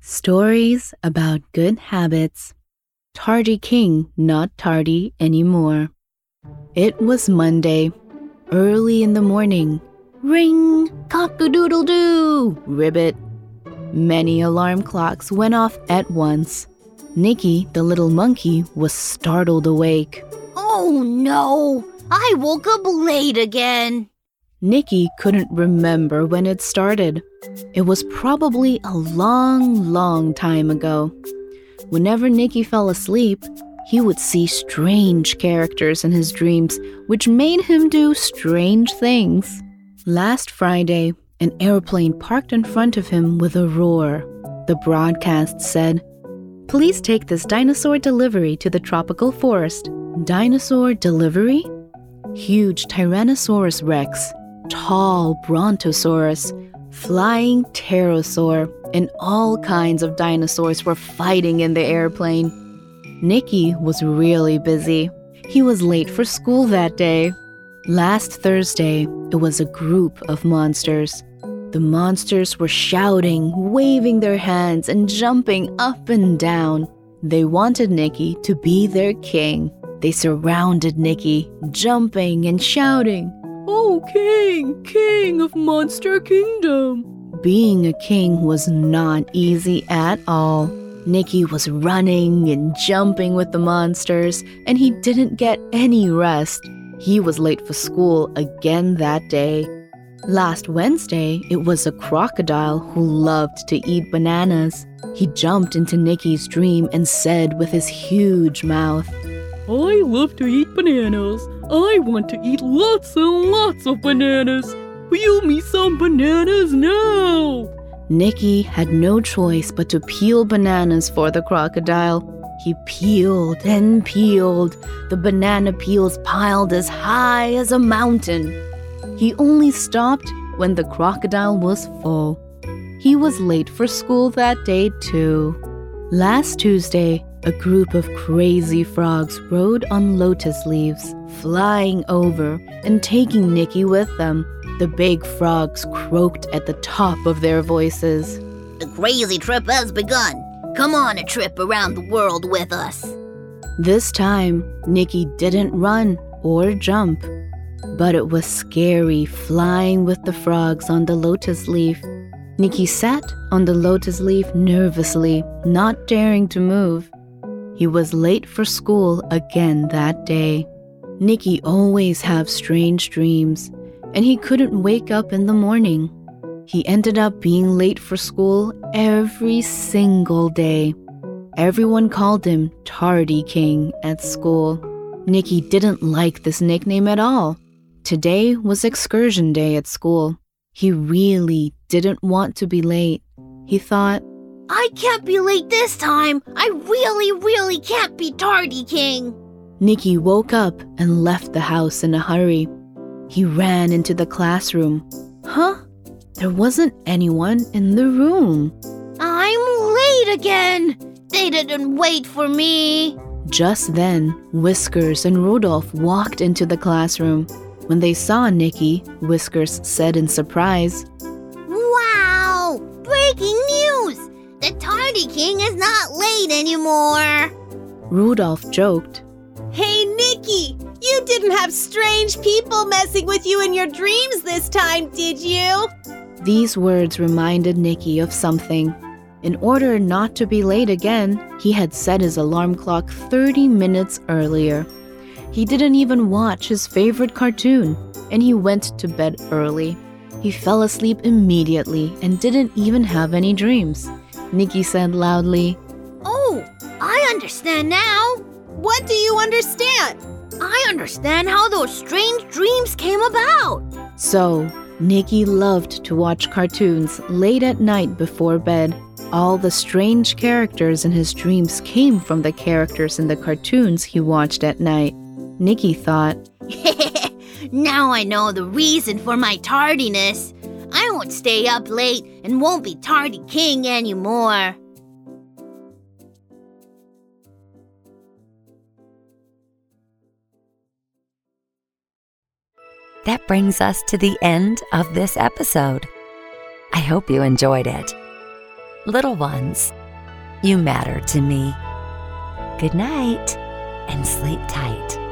Stories about good habits. Tardy King not tardy anymore. It was Monday, early in the morning. Ring, cock a doodle doo, ribbit. Many alarm clocks went off at once. Nicky, the little monkey, was startled awake. Oh no! I woke up late again. Nicky couldn't remember when it started. It was probably a long, long time ago. Whenever Nicky fell asleep, he would see strange characters in his dreams, which made him do strange things. Last Friday, an airplane parked in front of him with a roar. The broadcast said, Please take this dinosaur delivery to the tropical forest. Dinosaur delivery? Huge Tyrannosaurus rex, tall Brontosaurus, flying pterosaur, and all kinds of dinosaurs were fighting in the airplane. Nicky was really busy. He was late for school that day. Last Thursday, it was a group of monsters. The monsters were shouting, waving their hands, and jumping up and down. They wanted Nicky to be their king. They surrounded Nicky, jumping and shouting, Oh, King, King of Monster Kingdom! Being a king was not easy at all. Nicky was running and jumping with the monsters, and he didn't get any rest. He was late for school again that day. Last Wednesday, it was a crocodile who loved to eat bananas. He jumped into Nicky's dream and said with his huge mouth, I love to eat bananas. I want to eat lots and lots of bananas. Peel me some bananas now. Nicky had no choice but to peel bananas for the crocodile. He peeled and peeled. The banana peels piled as high as a mountain. He only stopped when the crocodile was full. He was late for school that day, too. Last Tuesday, a group of crazy frogs rode on lotus leaves, flying over and taking Nicky with them. The big frogs croaked at the top of their voices. The crazy trip has begun. Come on a trip around the world with us. This time, Nicky didn't run or jump, but it was scary flying with the frogs on the lotus leaf. Nicky sat on the lotus leaf nervously, not daring to move. He was late for school again that day. Nicky always have strange dreams, and he couldn't wake up in the morning. He ended up being late for school every single day. Everyone called him Tardy King at school. Nicky didn't like this nickname at all. Today was excursion day at school. He really didn't want to be late. He thought, I can't be late this time. I really, really can't be tardy, King. Nicky woke up and left the house in a hurry. He ran into the classroom. Huh? There wasn't anyone in the room. I'm late again. They didn't wait for me. Just then, Whiskers and Rudolph walked into the classroom. When they saw Nicky, Whiskers said in surprise, The King is not late anymore. Rudolph joked, Hey, Nicky, you didn't have strange people messing with you in your dreams this time, did you? These words reminded Nicky of something. In order not to be late again, he had set his alarm clock 30 minutes earlier. He didn't even watch his favorite cartoon, and he went to bed early. He fell asleep immediately and didn't even have any dreams. Nicky said loudly, Oh, I understand now. What do you understand? I understand how those strange dreams came about. So, Nicky loved to watch cartoons late at night before bed. All the strange characters in his dreams came from the characters in the cartoons he watched at night. Nicky thought, now I know the reason for my tardiness. I won't stay up late and won't be tardy king anymore. That brings us to the end of this episode. I hope you enjoyed it. Little ones, you matter to me. Good night and sleep tight.